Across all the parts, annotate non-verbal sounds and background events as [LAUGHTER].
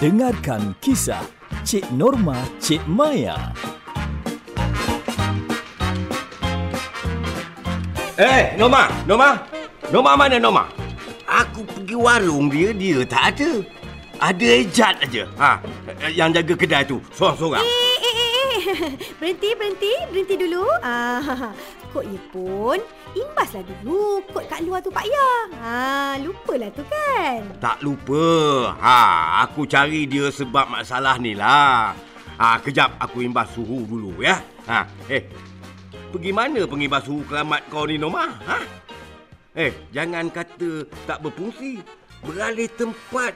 Dengarkan kisah Cik Norma Cik Maya. Eh, Norma, Norma. Norma mana Norma? Aku pergi warung dia, dia tak ada. Ada ejat aja. Ha, yang jaga kedai tu, seorang-seorang. Eh, eh, eh, eh. [LAUGHS] Berhenti, berhenti, berhenti dulu. Ah, [LAUGHS] kok ya pun, imbaslah dulu kot kat luar tu Pak Ya. Ah, lupalah tu kan. Tak lupa. Ha, aku cari dia sebab masalah ni lah. Ha, kejap aku imbas suhu dulu ya. Ha, eh. Pergi mana pengimbas suhu kelamat kau ni Norma? Ha? Eh, jangan kata tak berfungsi. Beralih tempat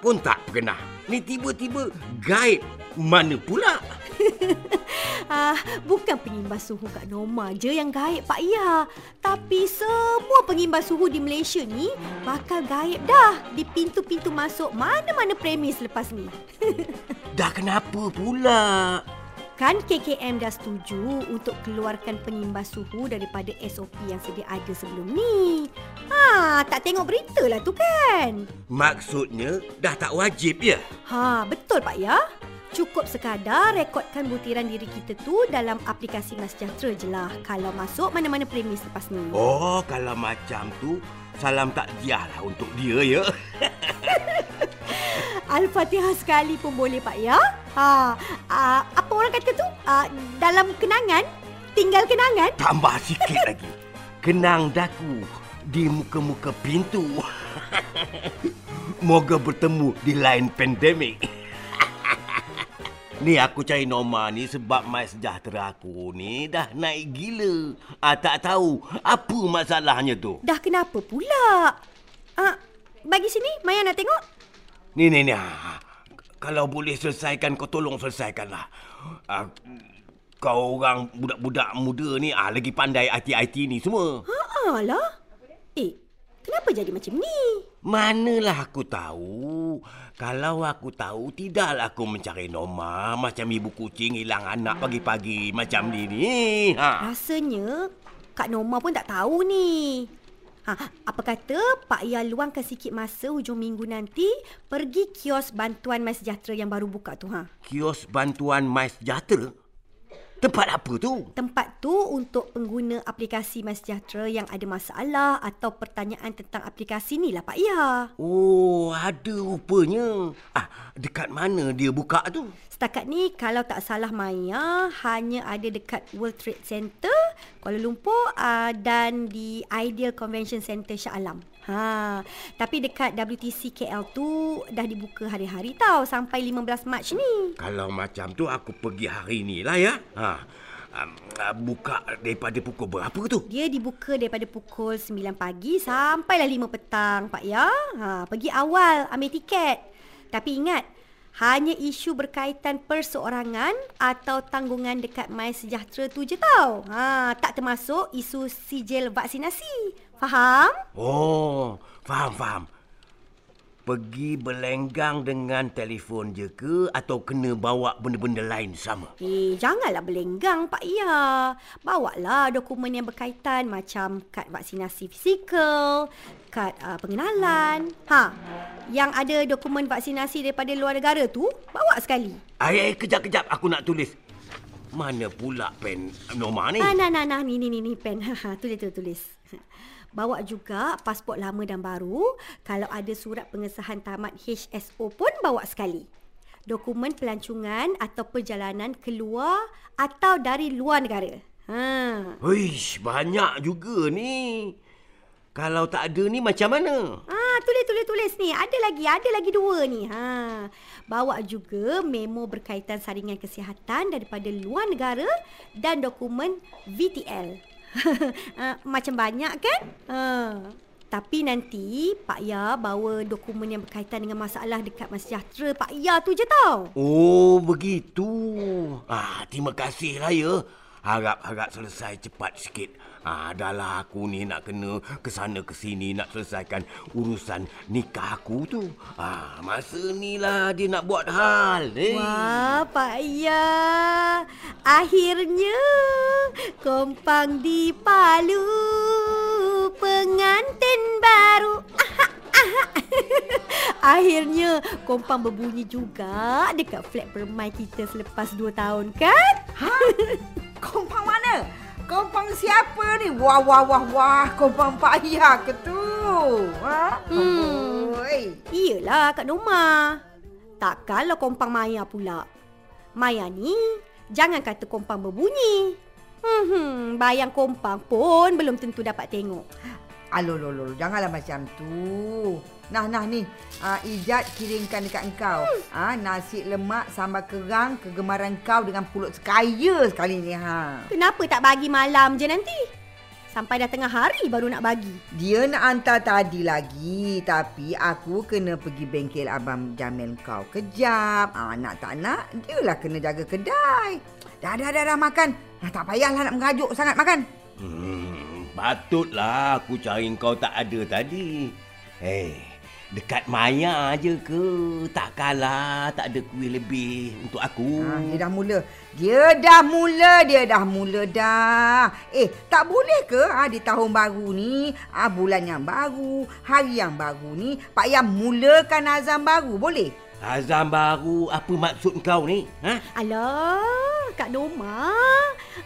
pun tak pernah. Ni tiba-tiba gaib. Mana pula? [LAUGHS] Ah, bukan pengimbas suhu kat Norma je yang gaib Pak Ya. Tapi semua pengimbas suhu di Malaysia ni bakal gaib dah di pintu-pintu masuk mana-mana premis lepas ni. [LAUGHS] Dah kenapa pula? Kan KKM dah setuju untuk keluarkan pengimbas suhu daripada SOP yang sedia ada sebelum ni. Ha, tak tengok berita lah tu kan? Maksudnya dah tak wajib ya? Ha, betul Pak Ya. Cukup sekadar rekodkan butiran diri kita tu dalam aplikasi MySejahtera je lah kalau masuk mana-mana premis lepas ni. Oh, kalau macam tu, salam takziah lah untuk dia ya. [LAUGHS] Al-Fatihah sekali pun boleh Pak Ya. Ha, uh, apa orang kata tu? Uh, dalam kenangan, tinggal kenangan. Tambah sikit lagi. Kenang daku di muka-muka pintu. [LAUGHS] Moga bertemu di lain pandemik. Ni aku cari Norma ni sebab mai sejahtera aku ni dah naik gila. Ah, tak tahu apa masalahnya tu. Dah kenapa pula? Ah, bagi sini, Maya nak tengok. Ni ni ni. ah, Kalau boleh selesaikan kau tolong selesaikanlah. Ah, kau orang budak-budak muda ni ah lagi pandai IT-IT ni semua. Ha lah. Eh, kenapa jadi macam ni? Manalah aku tahu. Kalau aku tahu, tidaklah aku mencari Norma macam ibu kucing hilang anak pagi-pagi macam ni ni. Ha. Rasanya Kak Norma pun tak tahu ni. Ha, apa kata Pak Ya luangkan sikit masa hujung minggu nanti pergi kios bantuan MySejahtera yang baru buka tu ha. Kios bantuan MySejahtera? Tempat apa tu? Tempat tu untuk pengguna aplikasi MySejahtera yang ada masalah atau pertanyaan tentang aplikasi ni lah Pak Ya. Oh, ada rupanya. Ah, dekat mana dia buka tu? Setakat ni kalau tak salah Maya hanya ada dekat World Trade Center Kuala Lumpur uh, dan di Ideal Convention Center Shah Alam. Ha, tapi dekat WTC KL tu dah dibuka hari-hari tau sampai 15 Mac ni. Kalau macam tu aku pergi hari ni lah ya. Ha. Um, uh, buka daripada pukul berapa tu? Dia dibuka daripada pukul 9 pagi sampailah 5 petang Pak ya. Ha, pergi awal ambil tiket. Tapi ingat hanya isu berkaitan perseorangan atau tanggungan dekat My Sejahtera tu je tau. Ha, tak termasuk isu sijil vaksinasi. Faham? Oh, faham, faham. Pergi berlenggang dengan telefon je ke atau kena bawa benda-benda lain sama? Eh, janganlah berlenggang Pak Ya. Bawalah dokumen yang berkaitan macam kad vaksinasi fizikal, kad uh, pengenalan. Ha, yang ada dokumen vaksinasi daripada luar negara tu, bawa sekali. Ay, ay, kejap-kejap aku nak tulis. Mana pula pen Norma ni? Ah, nah, nah, nah, ni, ni, ni, ni, pen. Ha, [LAUGHS] ha, tulis, tulis, tulis. Bawa juga pasport lama dan baru. Kalau ada surat pengesahan tamat HSO pun bawa sekali. Dokumen pelancongan atau perjalanan keluar atau dari luar negara. Ha. Wish, banyak juga ni. Kalau tak ada ni macam mana? Ah, tulis tulis tulis ni. Ada lagi, ada lagi dua ni. Ha. Bawa juga memo berkaitan saringan kesihatan daripada luar negara dan dokumen VTL. uh, [LAUGHS] macam banyak kan? Uh. Tapi nanti Pak Ya bawa dokumen yang berkaitan dengan masalah dekat MySejahtera Pak Ya tu je tau. Oh, begitu. Ah, terima kasih lah ya. Harap-harap selesai cepat sikit. Ah, dahlah aku ni nak kena ke sana ke sini nak selesaikan urusan nikah aku tu. Ah, masa ni lah dia nak buat hal. Eh. Wah, Pak Ya. Akhirnya kompang di Palu pengantin baru. Aha, [LAUGHS] aha. Akhirnya kompang berbunyi juga dekat flat permai kita selepas 2 tahun kan? Ha? [LAUGHS] Kompang siapa ni? Wah, wah, wah, wah. Kompang Pak Ayah ke tu? Ha? Hmm. Oi. Iyalah Kak Norma. Takkanlah kompang Maya pula. Maya ni jangan kata kompang berbunyi. Hmm, bayang kompang pun belum tentu dapat tengok. Alo, lo, lo, janganlah macam tu. Nah, nah ni. Uh, Ijat kirimkan dekat engkau. Ah, nasi lemak sambal kerang kegemaran kau dengan pulut sekaya sekali ni. Ha. Kenapa tak bagi malam je nanti? Sampai dah tengah hari baru nak bagi. Dia nak hantar tadi lagi. Tapi aku kena pergi bengkel Abang Jamil kau kejap. Ah, nak tak nak, dia lah kena jaga kedai. Dah, dah, dah, dah makan. Dah, tak payahlah nak mengajuk sangat makan. Hmm, patutlah aku cari kau tak ada tadi. Eh, dekat Maya aje ke? Takkanlah tak ada kuih lebih untuk aku. Ah, dia dah mula. Dia dah mula, dia dah mula dah. Eh, tak boleh ke ah, di tahun baru ni, ah, bulan yang baru, hari yang baru ni, Pak Yang mulakan azam baru, boleh? Azam baru, apa maksud kau ni? Ha? Alah, Kak Norma.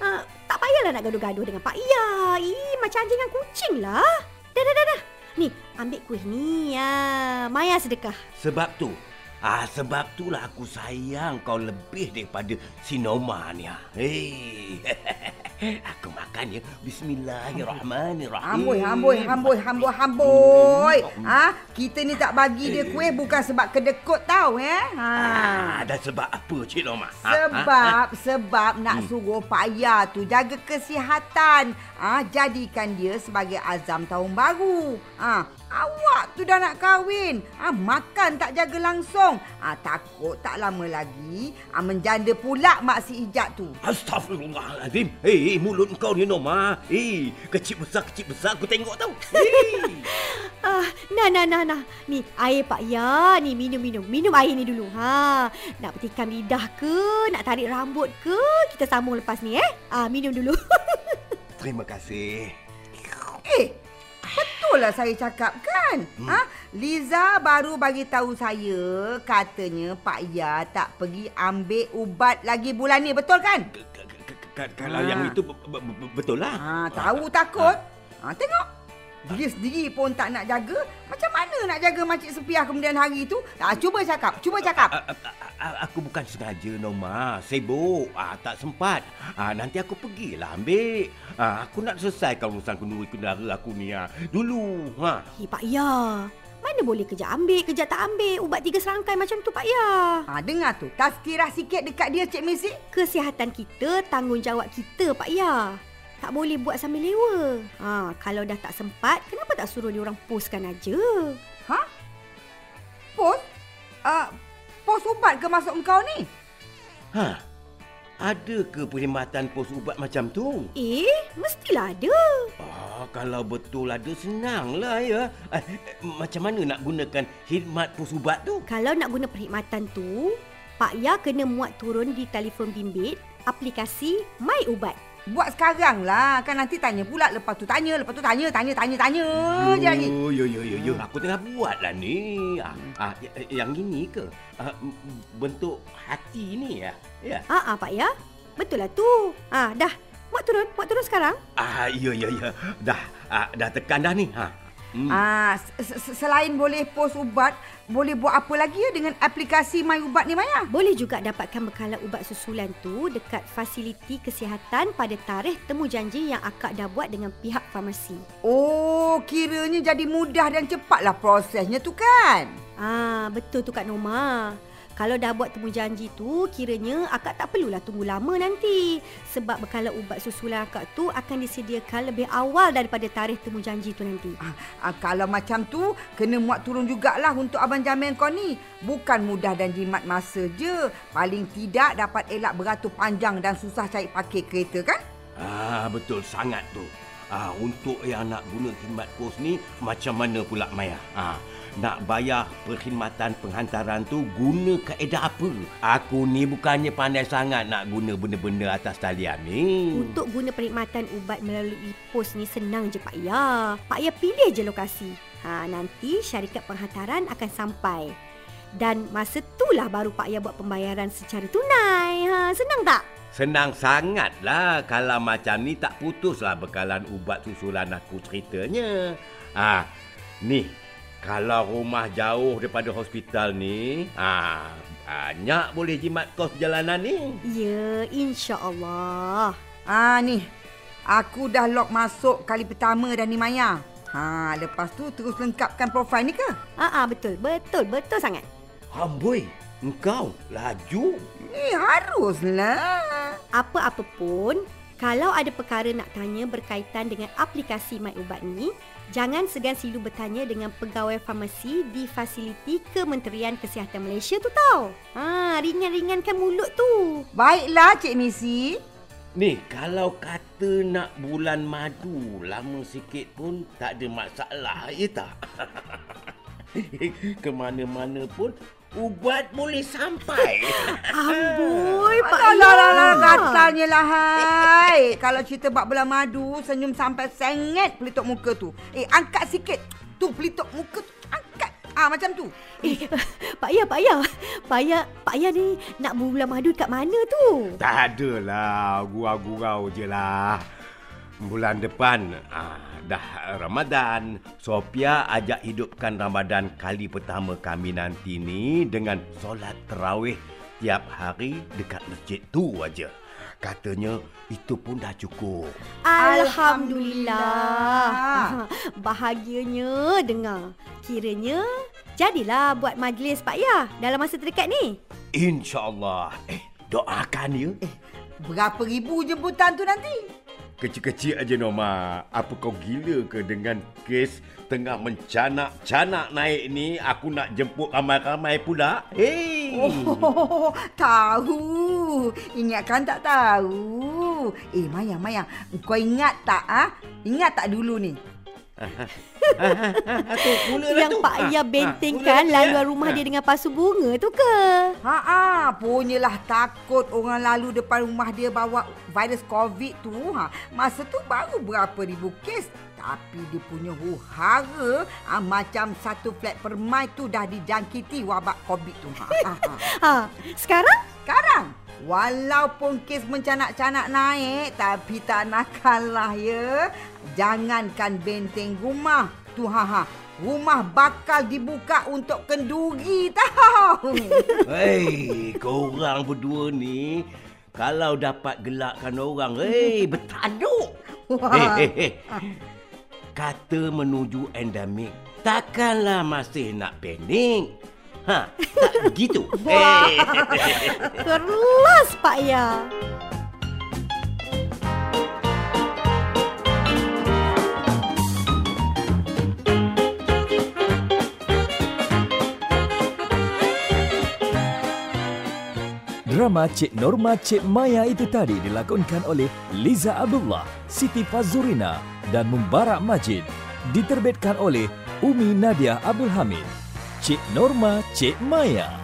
Uh, tak payahlah nak gaduh-gaduh dengan Pak Iya. Ih, macam anjing dengan kucing lah. Dah, dah, dah, dah. Ni, ambil kuih ni. Ya. Maya sedekah. Sebab tu, ah sebab itulah aku sayang kau lebih daripada si Noma ni. ah. Hei. [LAUGHS] aku makan ya. Bismillahirrahmanirrahim. Amboi, amboi, amboi, amboi, amboi. Ah, kita ni tak bagi dia kuih bukan sebab kedekut tau, eh? Ah, Ha. dan sebab apa Cik Noma? Ha? Sebab sebab nak suruh Pak Ayah tu jaga kesihatan. Ah, jadikan dia sebagai azam tahun baru. Ah, awak tu dah nak kahwin. Ah, makan tak jaga langsung. Ah, takut tak lama lagi ah, menjanda pula mak si Ijat tu. Astagfirullahalazim. Hei, hey, mulut kau ni Noma. Hei, kecil besar kecil besar aku tengok tau. Hei. [LAUGHS] Ah, nah, nah, nah, nah. Ni, air Pak Ya. Ni, minum, minum. Minum air ni dulu. Ha. Nak petikam lidah ke? Nak tarik rambut ke? Kita sambung lepas ni, eh? Ah, minum dulu. [LAUGHS] Terima kasih. Eh, betul lah saya cakap kan? Hmm. Ha? Liza baru bagi tahu saya katanya Pak Ya tak pergi ambil ubat lagi bulan ni, betul kan? K- k- k- k- Kalau Ah. yang itu be- be- be- betul lah. Ha, tahu takut? Ha, tengok. Dia sendiri pun tak nak jaga. Macam mana nak jaga Makcik Sepiah kemudian hari tu? Ha, cuba cakap, cuba cakap. A- a- a- Aku bukan sengaja Noma Sibuk ah, Tak sempat ah, Nanti aku pergilah ambil ah, Aku nak selesaikan urusan kenduri kendara aku ni ah. Dulu ha. Eh, Pak Ya. Mana boleh kejap ambil, kejap tak ambil. Ubat tiga serangkai macam tu, Pak Ya. Ha, dengar tu. Tazkirah sikit dekat dia Cik Messi. Kesihatan kita tanggungjawab kita, Pak Ya. Tak boleh buat sambil lewa. Ha, kalau dah tak sempat, kenapa tak suruh dia orang postkan aja? Ha? Pos? Uh, pos ubat ke masuk engkau ni? ha. Ada ke perkhidmatan pos ubat macam tu? Eh, mestilah ada. Ah, kalau betul ada senanglah ya. Eh, macam mana nak gunakan khidmat pos ubat tu? Kalau nak guna perkhidmatan tu, Pak Ya kena muat turun di telefon bimbit aplikasi My Ubat. Buat sekarang lah. Kan nanti tanya pula. Lepas tu tanya. Lepas tu tanya. Tanya, tanya, tanya je lagi. Yo, yo, yo, yo, yo. Aku tengah buat lah ni. Ah, ah, yang ini ke? Ah, bentuk hati ni ya? Ya. Ah, ah Pak Ya. Betul lah tu. Ah, dah. Muat turun, muat turun sekarang. Ah, ya, ya, ya. Dah, ah, dah tekan dah ni. Ha. Hmm. Ah, se- se- selain boleh pos ubat, boleh buat apa lagi ya dengan aplikasi My Ubat ni Maya? Boleh juga dapatkan bekalan ubat susulan tu dekat fasiliti kesihatan pada tarikh temu janji yang akak dah buat dengan pihak farmasi. Oh, kiranya jadi mudah dan cepatlah prosesnya tu kan? Ah, betul tu Kak Norma. Kalau dah buat temu janji tu, kiranya akak tak perlulah tunggu lama nanti. Sebab bekalan ubat susulan akak tu akan disediakan lebih awal daripada tarikh temu janji tu nanti. Ah, ah, kalau macam tu, kena muat turun jugalah untuk Abang Jamil kau ni. Bukan mudah dan jimat masa je. Paling tidak dapat elak beratur panjang dan susah cari parkir kereta kan? Ah, betul sangat tu. Ah, untuk yang nak guna khidmat pos ni, macam mana pula Maya? Ah, nak bayar perkhidmatan penghantaran tu guna kaedah apa? Aku ni bukannya pandai sangat nak guna benda-benda atas talian ni. Untuk guna perkhidmatan ubat melalui pos ni senang je Pak Ya. Pak Ya pilih je lokasi. Ha, nanti syarikat penghantaran akan sampai. Dan masa itulah baru Pak Ya buat pembayaran secara tunai. Ha, senang tak? Senang sangatlah kalau macam ni tak putuslah bekalan ubat susulan aku ceritanya. Ah, ni kalau rumah jauh daripada hospital ni, ah banyak boleh jimat kos perjalanan ni. Ya, insya-Allah. Ah ni. Aku dah log masuk kali pertama dah ni Maya. Ha, lepas tu terus lengkapkan profil ni ke? Ah, ah betul. Betul, betul sangat. Amboi, engkau laju. Eh, haruslah. Apa-apa pun, kalau ada perkara nak tanya berkaitan dengan aplikasi My Ubat ni, jangan segan silu bertanya dengan pegawai farmasi di fasiliti Kementerian Kesihatan Malaysia tu tau. Ha, ringan-ringankan mulut tu. Baiklah Cik Missy. Ni, kalau kata nak bulan madu lama sikit pun tak ada masalah, ya tak? [LAUGHS] Ke mana-mana pun ubat boleh sampai. [LAUGHS] Amboi, Pak Alah, alah, alah, Ya. katanya lah, hai. Kalau cerita bak belah madu, senyum sampai sengit pelituk muka tu. Eh, angkat sikit. Tu pelituk muka tu. Angkat. Ah, macam tu. Eh, [LAUGHS] Pak Ya, Pak Ya. Pak Ya, Pak Ya ni nak bulan madu kat mana tu? Tak adalah, gurau-gurau je lah. Bulan depan ah, dah Ramadan. Sophia ajak hidupkan Ramadan kali pertama kami nanti ni dengan solat terawih tiap hari dekat masjid tu aja. Katanya itu pun dah cukup. Alhamdulillah. [LAUGHS] Bahagianya dengar. Kiranya jadilah buat majlis Pak Ya dalam masa terdekat ni. InsyaAllah. Eh, doakan ya. Eh, berapa ribu jemputan tu nanti? Kecil-kecil aja Norma. Apa kau gila ke dengan kes tengah mencanak-canak naik ni aku nak jemput ramai-ramai pula? Hey. Oh, tahu. Ingatkan tak tahu. Eh, Maya, Maya. Kau ingat tak, ah? Ingat tak dulu ni? Tu, mulalah Yang tu. Pak Ah, bentengkan mula- laluan ya. rumah dia dengan pasu bunga tu ke? Ha ah, punyalah takut orang lalu depan rumah dia bawa virus COVID tu. Ha, masa tu baru berapa ribu kes. Tapi dia punya huhara ha, macam satu flat permai tu dah dijangkiti wabak COVID tu. Ha, ha, ha. [LAUGHS] Ha, sekarang? Sekarang, walaupun kes mencanak-canak naik, tapi tak nak kalah ya. Jangankan benteng rumah. Tu ha ha. Rumah bakal dibuka untuk kenduri tahu. [LAUGHS] Hei, korang berdua ni kalau dapat gelakkan orang, hei, [LAUGHS] bertanduk. Hei, hei, hei. Kata menuju endemik, takkanlah masih nak panik. Ha, begitu. [LAUGHS] Hei. Keras Pak Ya. Drama Cik Norma Cik Maya itu tadi dilakonkan oleh Liza Abdullah, Siti Fazurina dan Mubarak Majid. Diterbitkan oleh Umi Nadia Abdul Hamid. Cik Norma Cik Maya.